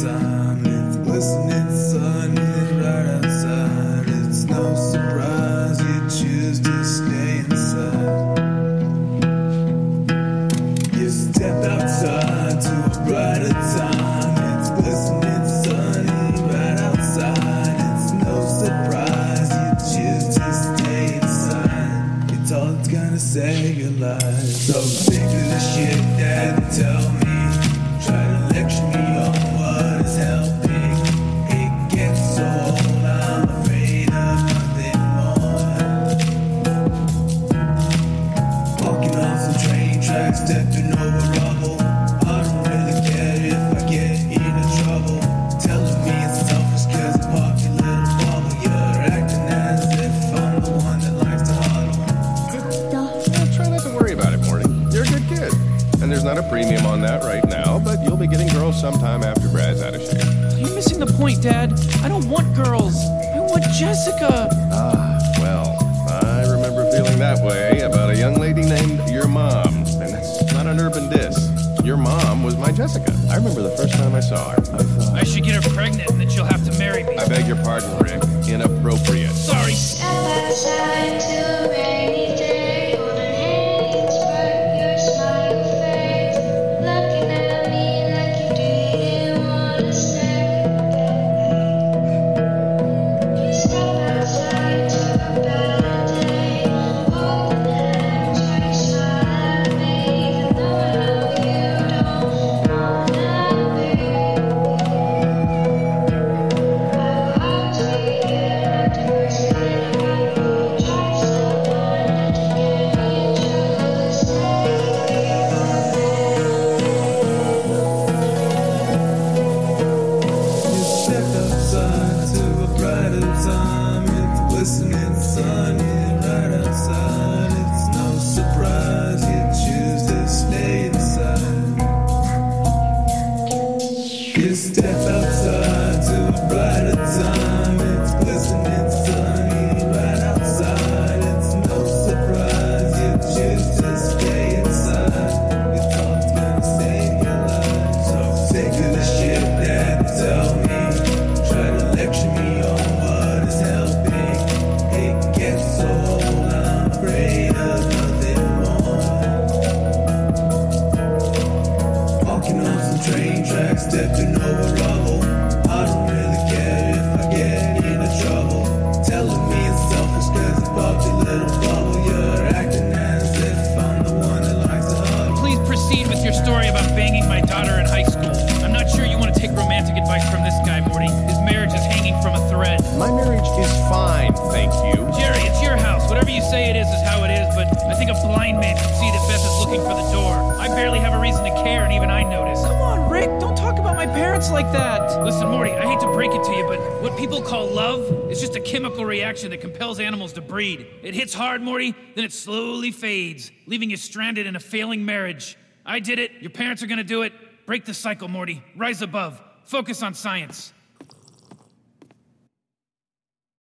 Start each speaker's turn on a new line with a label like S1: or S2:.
S1: It's glistening right outside. It's no surprise you choose to stay inside. You step outside to a brighter time. It's glistening right outside. It's no surprise you choose to stay inside. It's all that's gonna save your life. So sick of the shit that they tell me. Try to lecture
S2: Jessica.
S3: Ah, well, I remember feeling that way about a young lady an urban diss. Your mom was my Jessica. I remember the first time I saw her. I thought,
S2: I should get her pregnant and then she'll have to marry me.
S3: I beg your pardon, Rick. Inappropriate.
S4: You step
S1: train tracks, stepping over rubble. I don't really care if I get into trouble. Telling me it's selfish cause I popped your little bubble. You're acting as if I'm the one that likes to huddle.
S2: Please proceed with your story about banging my daughter in high school. I'm not sure you want to take romantic advice from this guy, Morty. His marriage is hanging from a thread.
S3: My marriage is fine, thank you.
S2: Jerry, it's your house. Whatever you say it is is how it is, but I think a blind man can see that Beth is looking for the door. I barely have a reason to care, and even I notice. Come on, Rick, don't talk about my parents like that. Listen, Morty, I hate to break it to you, but what people call love is just a chemical reaction that compels animals to breed. It hits hard, Morty, then it slowly fades, leaving you stranded in a failing marriage. I did it. Your parents are gonna do it. Break the cycle, Morty. Rise above. Focus on science.